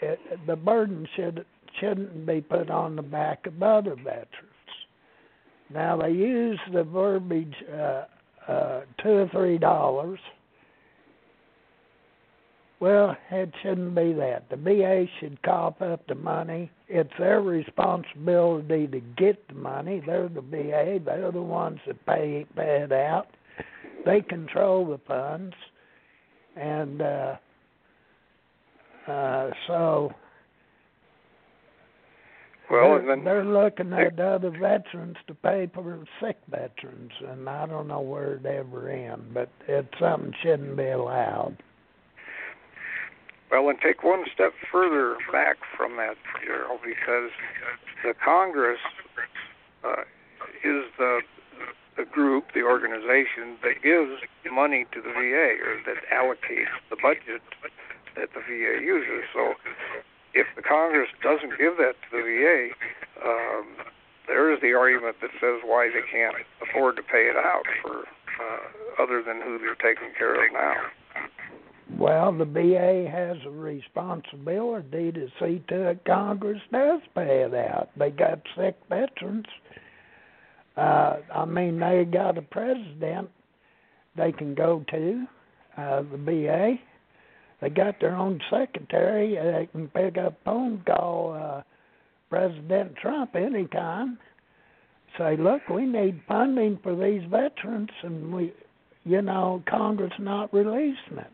Speaker 3: it, the burden should shouldn't be put on the back of other veterans. Now they use the verbiage uh, uh, two or three dollars. Well, it shouldn't be that. The VA should cop up the money. It's their responsibility to get the money. They're the VA. They're the ones that pay pay it out. They control the funds, and uh, uh, so
Speaker 6: well,
Speaker 3: they're,
Speaker 6: then
Speaker 3: they're looking at other veterans to pay for sick veterans, and I don't know where it ever end, but it's something shouldn't be allowed.
Speaker 6: Well, and take one step further back from that, Gerald, because the Congress uh, is the the group, the organization that gives money to the VA or that allocates the budget that the VA uses. So if the Congress doesn't give that to the VA, um, there is the argument that says why they can't afford to pay it out for uh, other than who they're taking care of now.
Speaker 3: Well, the VA has a responsibility to see to it Congress does pay it out. They got sick veterans. Uh, I mean, they got a president they can go to, uh, the VA. They got their own secretary. They can pick up phone call uh, President Trump anytime. Say, look, we need funding for these veterans, and we, you know, Congress not releasing it.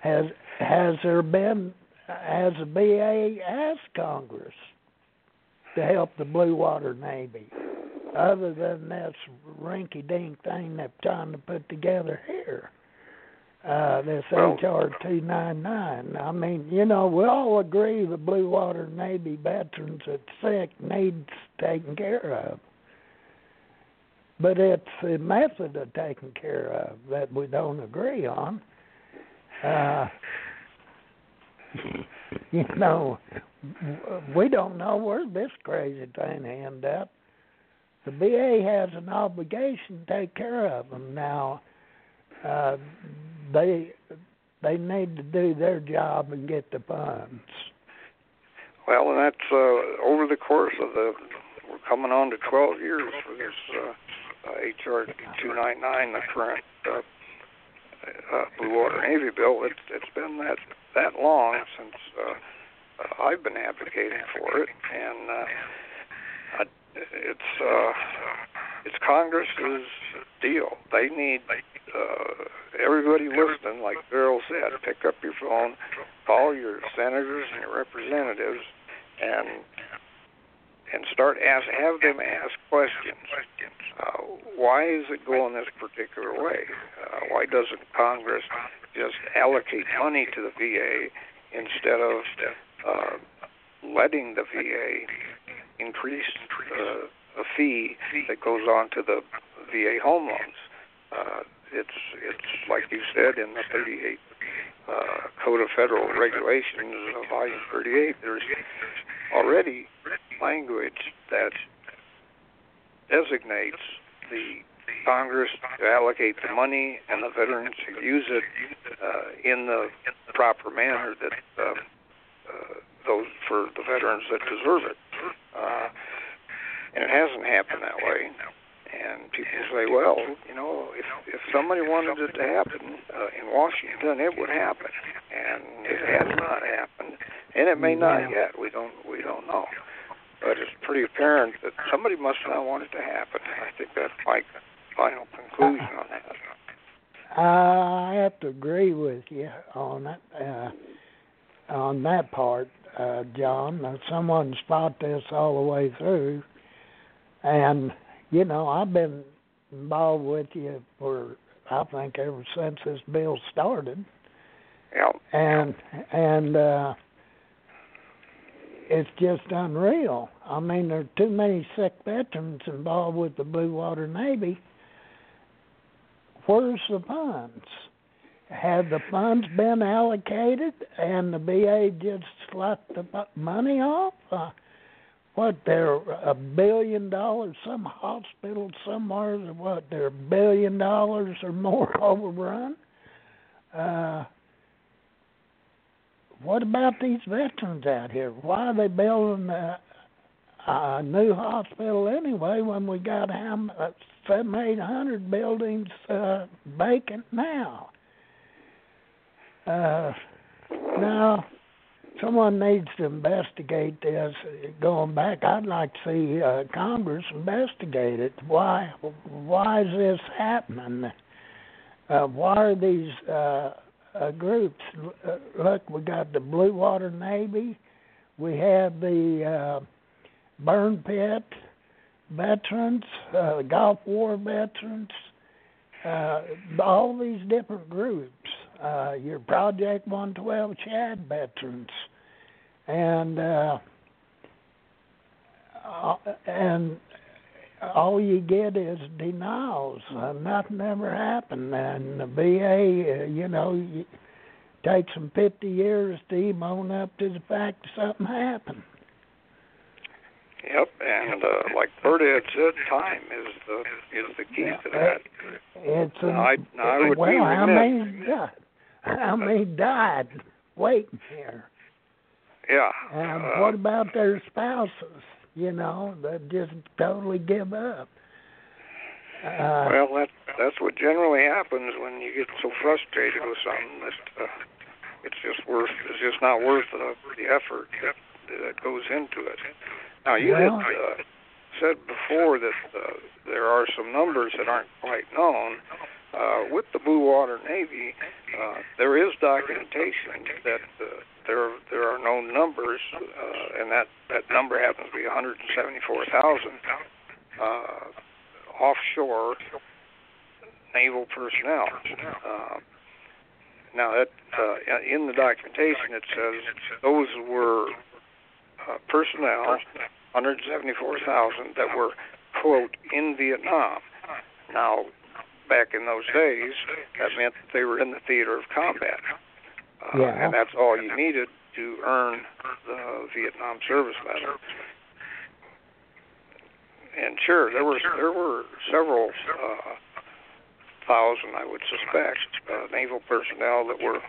Speaker 3: Has has there been has the VA asked Congress to help the Blue Water Navy, other than this rinky-dink thing they're trying to put together here? Uh, this
Speaker 6: well,
Speaker 3: HR 299. I mean, you know, we all agree the Blue Water Navy veterans that's sick needs taken care of. But it's the method of taking care of that we don't agree on. Uh, you know, we don't know where this crazy thing end up. The VA has an obligation to take care of them now. Uh, they they need to do their job and get the funds.
Speaker 6: Well, and that's uh, over the course of the we're coming on to 12 years for this uh, uh, HR 299, the current uh, uh, Blue Water Navy bill. It's it's been that that long since uh, I've been advocating for it, and uh, it's uh, it's Congress's deal. They need uh, everybody listening, like Daryl said, pick up your phone, call your senators and your representatives, and and start ask have them ask questions. Uh, why is it going this particular way? Uh, why doesn't Congress just allocate money to the VA instead of uh, letting the VA increase uh, a fee that goes on to the VA home loans? Uh, it's it's like you said in the 38 uh, Code of Federal Regulations, Volume 38. There's already language that designates the Congress to allocate the money and the veterans to use it uh, in the proper manner that uh, uh, those for the veterans that deserve it. Uh, and it hasn't happened that way. And people say, well, you know, if if somebody wanted it to happen uh, in Washington, it would happen, and it has not happened, and it may not yet. We don't we don't know, but it's pretty apparent that somebody must not want it to happen. I think that's my final conclusion on that.
Speaker 3: I have to agree with you on that uh, on that part, uh, John. Someone spot this all the way through, and you know I've been involved with you for I think ever since this bill started.
Speaker 6: Yeah.
Speaker 3: And and uh it's just unreal. I mean, there are too many sick veterans involved with the Blue Water Navy. Where's the funds? Have the funds been allocated and the VA just slapped the money off? Uh, what they're a billion dollars? Some hospital somewhere, what they're a billion dollars or more overrun. Uh, what about these veterans out here? Why are they building a, a new hospital anyway when we got how uh, seven, eight hundred buildings uh, vacant now? Uh, now, someone needs to investigate this. Going back, I'd like to see uh, Congress investigate it. Why? Why is this happening? Uh, why are these? Uh, uh, groups. Uh, look, we got the Blue Water Navy, we have the uh, burn pit veterans, uh, Gulf War veterans, uh, all these different groups. Uh, your Project 112 SHAD veterans, and uh, uh, and all you get is denials. Uh, nothing ever happened, and the VA, uh, you know, you, takes them 50 years to even own up to the fact that something happened.
Speaker 6: Yep, and uh, like Berta had said, time is the is the key
Speaker 3: yeah,
Speaker 6: to that.
Speaker 3: It's a,
Speaker 6: now, I, now, I would
Speaker 3: well,
Speaker 6: be remiss.
Speaker 3: many died? How many died waiting here?
Speaker 6: Yeah.
Speaker 3: And
Speaker 6: uh,
Speaker 3: what about their spouses? You know, that just totally give up. Uh,
Speaker 6: well, that that's what generally happens when you get so frustrated with something that uh, it's just worth it's just not worth the the effort that that goes into it. Now you
Speaker 3: Well-
Speaker 6: had uh, said before that uh, there are some numbers that aren't quite known. Uh, with the Blue Water Navy, uh, there is documentation that uh, there there are known numbers, uh, and that that number happens to be 174,000 uh, offshore naval personnel. Uh, now, that uh, in the documentation it says those were uh, personnel, 174,000 that were quote in Vietnam. Now, back in those days, that meant that they were in the theater of combat. Uh,
Speaker 3: Yeah.
Speaker 6: And that's all you needed to earn the Vietnam Service Medal. And sure, there were there were several uh, thousand, I would suspect, uh, naval personnel that were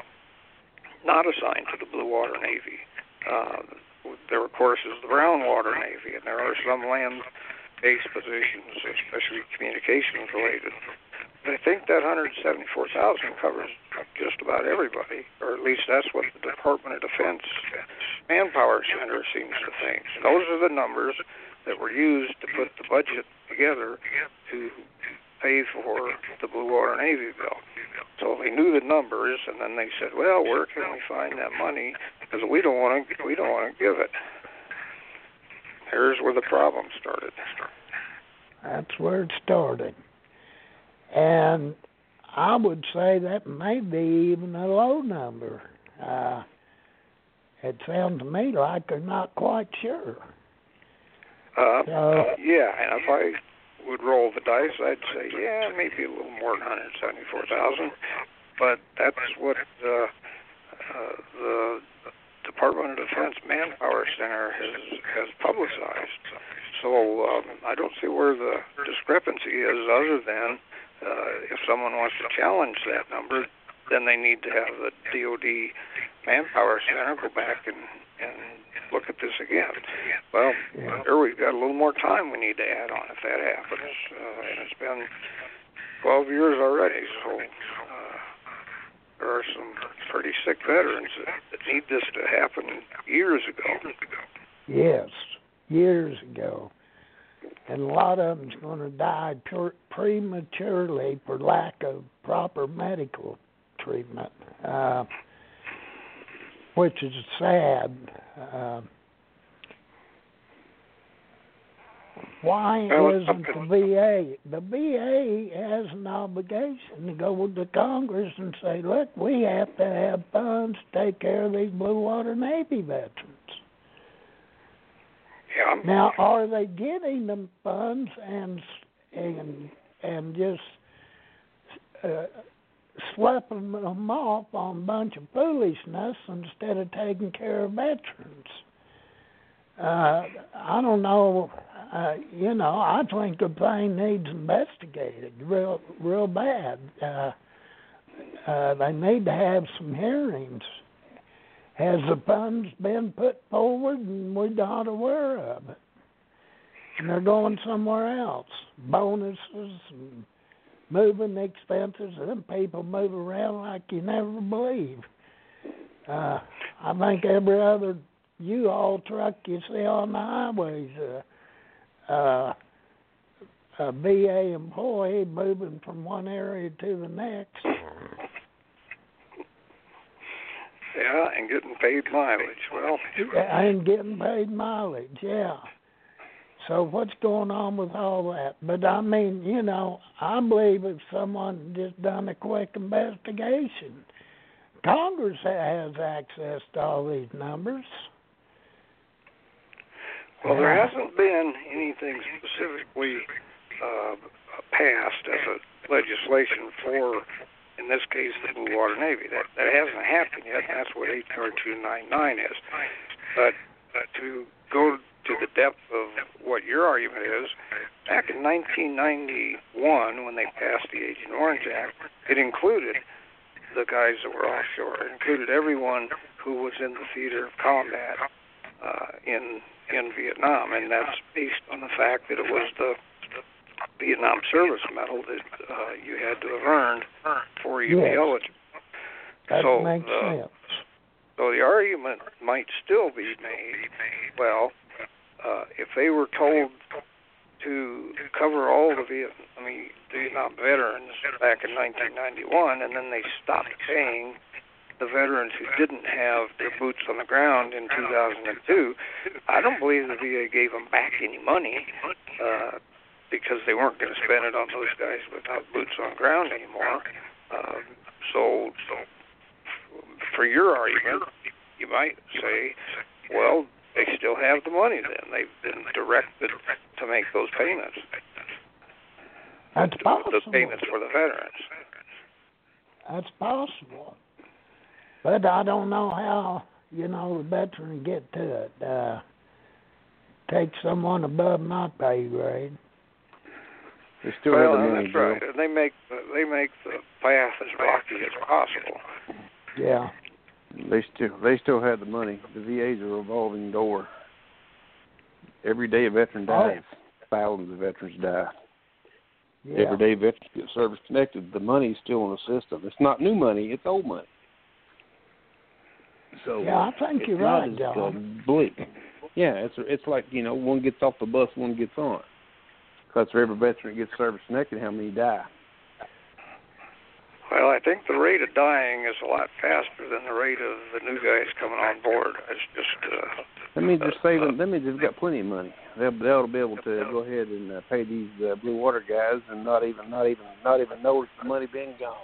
Speaker 6: not assigned to the Blue Water Navy. Uh, there, of course, is the brown water Navy, and there are some land-based positions, especially communications related. I think that 174,000 covers just about everybody, or at least that's what the Department of Defense Manpower Center seems to think. Those are the numbers that were used to put the budget together to pay for the Blue Water Navy bill. So they knew the numbers, and then they said, "Well, where can we find that money? Because we don't want to, we don't want to give it." Here's where the problem started.
Speaker 3: That's where it started. And I would say that may be even a low number. Uh, it sounds to me like they're not quite sure.
Speaker 6: Uh,
Speaker 3: so,
Speaker 6: yeah, and if I would roll the dice, I'd say, yeah, maybe a little more than 174,000. But that's what uh, uh, the Department of Defense Manpower Center has has publicized. So um, I don't see where the discrepancy is, other than uh, if someone wants to challenge that number, then they need to have the DoD Manpower Center go back and and look at this again. Well,
Speaker 3: Yeah.
Speaker 6: here we've got a little more time we need to add on if that happens, uh, and it's been 12 years already. So uh, there are some pretty sick veterans that, that need this to happen years ago.
Speaker 3: yes, years ago. And a lot of them's going to die pure, prematurely for lack of proper medical treatment, uh, which is sad. Uh, why isn't the VA? The VA has an obligation to go to Congress and say, look, we have to have funds to take care of these Blue Water Navy veterans.
Speaker 6: Yeah, I'm,
Speaker 3: Now, are they getting them funds and and and just uh, slapping them off on a bunch of foolishness instead of taking care of veterans? Uh, I don't know. Uh, you know, I think the thing needs investigated real, real bad. Uh, uh, they need to have some hearings. Has the funds been put forward and we're not aware of it? And they're going somewhere else. Bonuses and moving expenses, and people move around like you never believe. Uh, I think every other U-Haul truck you see on the highways, uh, uh, a VA employee moving from one area to the next.
Speaker 6: Yeah, and getting paid mileage. Well,
Speaker 3: and getting paid mileage, yeah. So what's going on with all that? But I mean, you know, I believe if someone just done a quick investigation, Congress has access to all these numbers.
Speaker 6: Well, there hasn't been anything specifically uh, passed as a legislation for, in this case, the Blue Water Navy. That that hasn't happened yet. And that's what HR 299 is. But to go to the depth of what your argument is, back in 1991, when they passed the Agent Orange Act, it included the guys that were offshore. It included everyone who was in the theater of combat uh, in in Vietnam, and that's based on the fact that it was the Vietnam Service Medal that uh, you had to have earned before you
Speaker 3: Yes.
Speaker 6: be eligible.
Speaker 3: That
Speaker 6: so
Speaker 3: makes
Speaker 6: the,
Speaker 3: sense.
Speaker 6: so the argument might still be made. Well, uh, if they were told to cover all the Vietnam, I mean, Vietnam veterans back in 1991, and then they stopped paying the veterans who didn't have their boots on the ground in 2002, I don't believe the VA gave them back any money uh, because they weren't going to spend it on those guys without boots on ground anymore. Um, so, so for your argument, you might say, well, they still have the money then. They've been directed to make those payments.
Speaker 3: That's possible.
Speaker 6: Those payments for the veterans.
Speaker 3: That's possible. But I don't know how, you know, the veteran get to it. Uh take someone above my pay grade.
Speaker 2: They still
Speaker 6: well,
Speaker 2: have the money,
Speaker 6: that's
Speaker 2: Bill.
Speaker 6: right. And they make they make the path as rocky as possible.
Speaker 3: Yeah.
Speaker 2: They still they still have the money. The VA's a revolving door. Every day a veteran dies, thousands of veterans die.
Speaker 3: Yeah.
Speaker 2: Every day veterans get service connected. The money's still in the system. It's not new money. It's old money. So
Speaker 3: Yeah, I think you're right,
Speaker 2: as,
Speaker 3: John.
Speaker 2: uh, bleak. Yeah, it's it's like you know one gets off the bus, one gets on. Because for every veteran that gets service connected, how many die?
Speaker 6: Well, I think the rate of dying is a lot faster than the rate of the new guys coming on board. It's just uh,
Speaker 2: That means they're saving. That means they've got plenty of money. They'll they'll be able to go ahead and uh, pay these uh, blue water guys and not even not even not even notice the money being gone.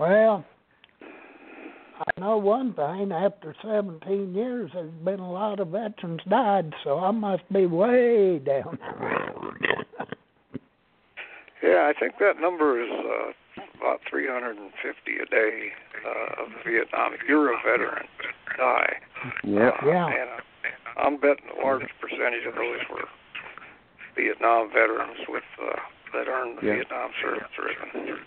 Speaker 3: Well, I know one thing. After 17 years, there's been a lot of veterans died, so I must be way down the road.
Speaker 6: yeah, I think that number is uh, about 350 a day uh, of Vietnam. If you're a veteran, die.
Speaker 2: Yep.
Speaker 6: Uh,
Speaker 3: Yeah.
Speaker 6: And uh, I'm betting the largest percentage of those were Vietnam veterans with uh, that earned the
Speaker 2: Yeah.
Speaker 6: Vietnam service ribbon.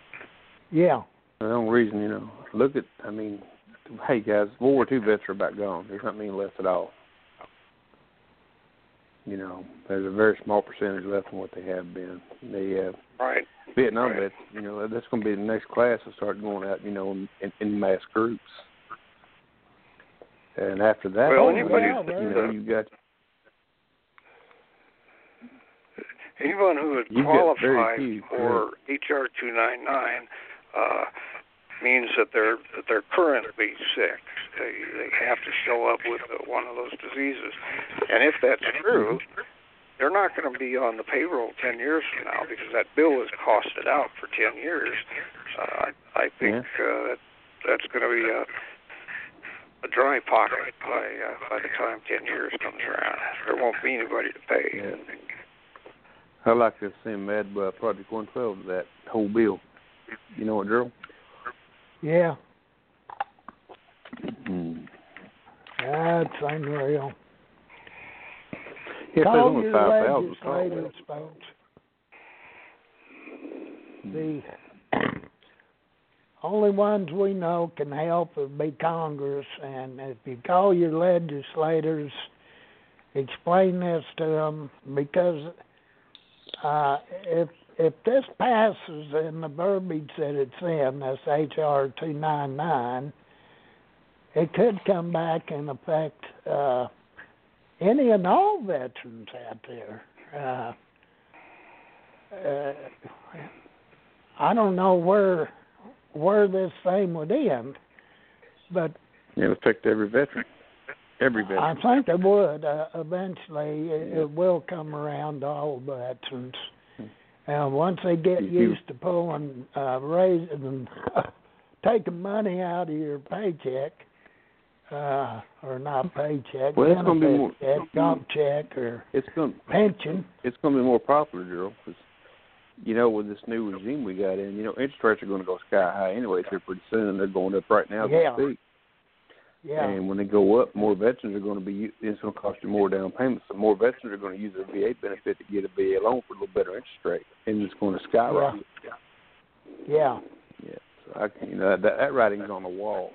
Speaker 3: Yeah.
Speaker 2: The only reason, you know, look at. I mean, hey guys, World War II vets are about gone. There's not many left at all. You know, there's a very small percentage left from what they have been. They uh,
Speaker 6: Right.
Speaker 2: Vietnam
Speaker 6: Right.
Speaker 2: vets, you know, that's going to be the next class to start going out, you know, in, in mass groups. And after that,
Speaker 6: Well,
Speaker 2: you
Speaker 6: anybody
Speaker 2: know, you know, you got
Speaker 6: Anyone who would
Speaker 2: You get very
Speaker 6: qualify for HR 299 uh, means that they're that they're currently sick. They they have to show up with uh, one of those diseases, and if that's true, they're not going to be on the payroll 10 years from now because that bill is costed out for 10 years. Uh, I I think uh, that that's going to be a a dry pocket by uh, by the time 10 years comes around. There won't be anybody to pay.
Speaker 2: Yeah. I like to send Mad uh, Project 112 to that whole bill. You know what, Gerald?
Speaker 3: Yeah.
Speaker 2: Mm.
Speaker 3: That's unreal.
Speaker 2: If there's
Speaker 3: Call
Speaker 2: only
Speaker 3: your
Speaker 2: 5,000,
Speaker 3: legislators, folks. The only ones we know can help would be Congress, and if you call your legislators, explain this to them because uh, if if this passes in the verbiage that it's in, this HR two nine nine, it could come back and affect uh, any and all veterans out there. Uh, uh, I don't know where where this thing would end, but
Speaker 2: It'll affect every veteran. Every veteran.
Speaker 3: I think it would. Uh, eventually, it, it will come around to all veterans. And once they get
Speaker 2: You-
Speaker 3: used to pulling, uh, raising, and taking money out of your paycheck, uh, or not paycheck,
Speaker 2: Well, it's gonna be more-
Speaker 3: check, comp check, or
Speaker 2: it's gonna,
Speaker 3: pension.
Speaker 2: it's going to be more popular, Gerald, because you know with this new regime we got in, you know interest rates are going to go sky high anyway here pretty soon. They're going up right now as
Speaker 3: Yeah.
Speaker 2: we speak.
Speaker 3: Yeah.
Speaker 2: And when they go up, more veterans are going to be. It's going to cost you more down payments. So more veterans are going to use their VA benefit to get a VA loan for a little better interest rate, and it's going to skyrocket.
Speaker 3: yeah.
Speaker 2: Yeah. So I, can- you know, that that writing's on the wall.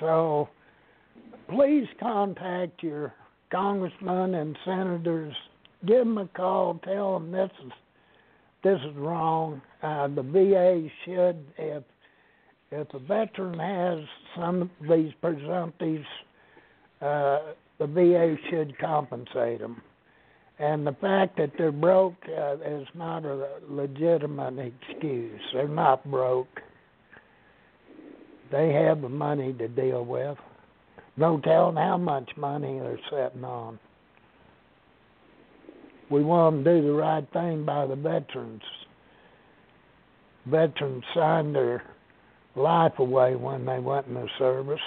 Speaker 3: So please contact your congressmen and senators. Give them a call. Tell them this is this is wrong. Uh, the VA should, if if a veteran has some of these presumptives, uh, the VA should compensate them. And the fact that they're broke uh, is not a legitimate excuse. They're not broke. They have the money to deal with. No telling how much money they're sitting on. We want them to do the right thing by the veterans. Veterans signed their life away when they went in the service.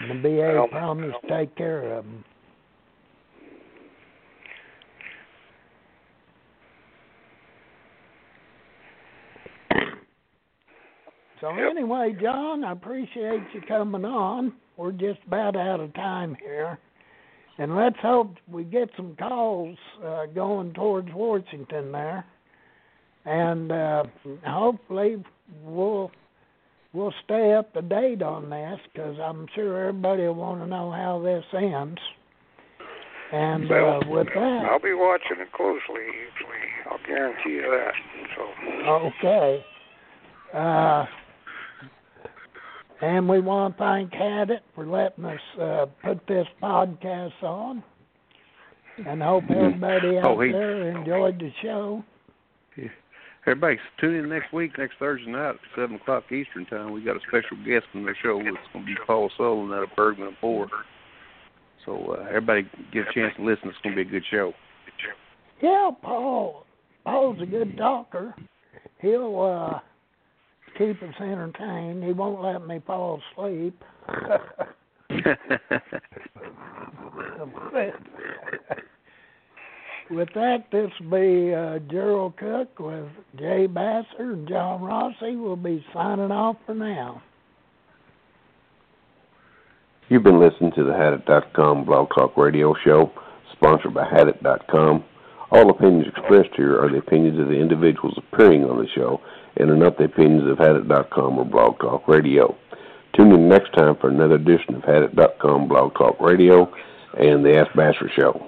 Speaker 3: And the VA
Speaker 6: Well-
Speaker 3: promised to take care of them. So anyway, John, I appreciate you coming on. We're just about out of time here. And let's hope we get some calls uh, going towards Washington there. And uh, hopefully we'll we'll stay up to date on this because I'm sure everybody will want to know how this ends. And
Speaker 6: Well,
Speaker 3: uh, with that,
Speaker 6: I'll be watching it closely. Usually, I'll guarantee you that. So
Speaker 3: okay. Uh, and we want to thank Hadit for letting us uh, put this podcast on. And hope everybody out
Speaker 2: Oh, he-
Speaker 3: there enjoyed the show.
Speaker 2: Everybody, tune in next week, next Thursday night at seven o'clock Eastern time. We got a special guest on the show. It's going to be Paul Sullivan out of Bergman and Ford. So uh, everybody get a chance to listen. It's going to be a good show.
Speaker 3: Yeah, Paul. Paul's a good talker. He'll uh keep us entertained. He won't let me fall asleep. with that, this will be uh, Gerald Cook with Jay Basser and John Rossie. We'll be signing off for now.
Speaker 2: You've been listening to the Hadit.com Blog Talk Radio Show, sponsored by Hadit.com. All opinions expressed here are the opinions of the individuals appearing on the show and are not the opinions of Hadit.com or Blog Talk Radio. Tune in next time for another edition of Hadit.com Blog Talk Radio and the Ask Basher Show.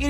Speaker 7: It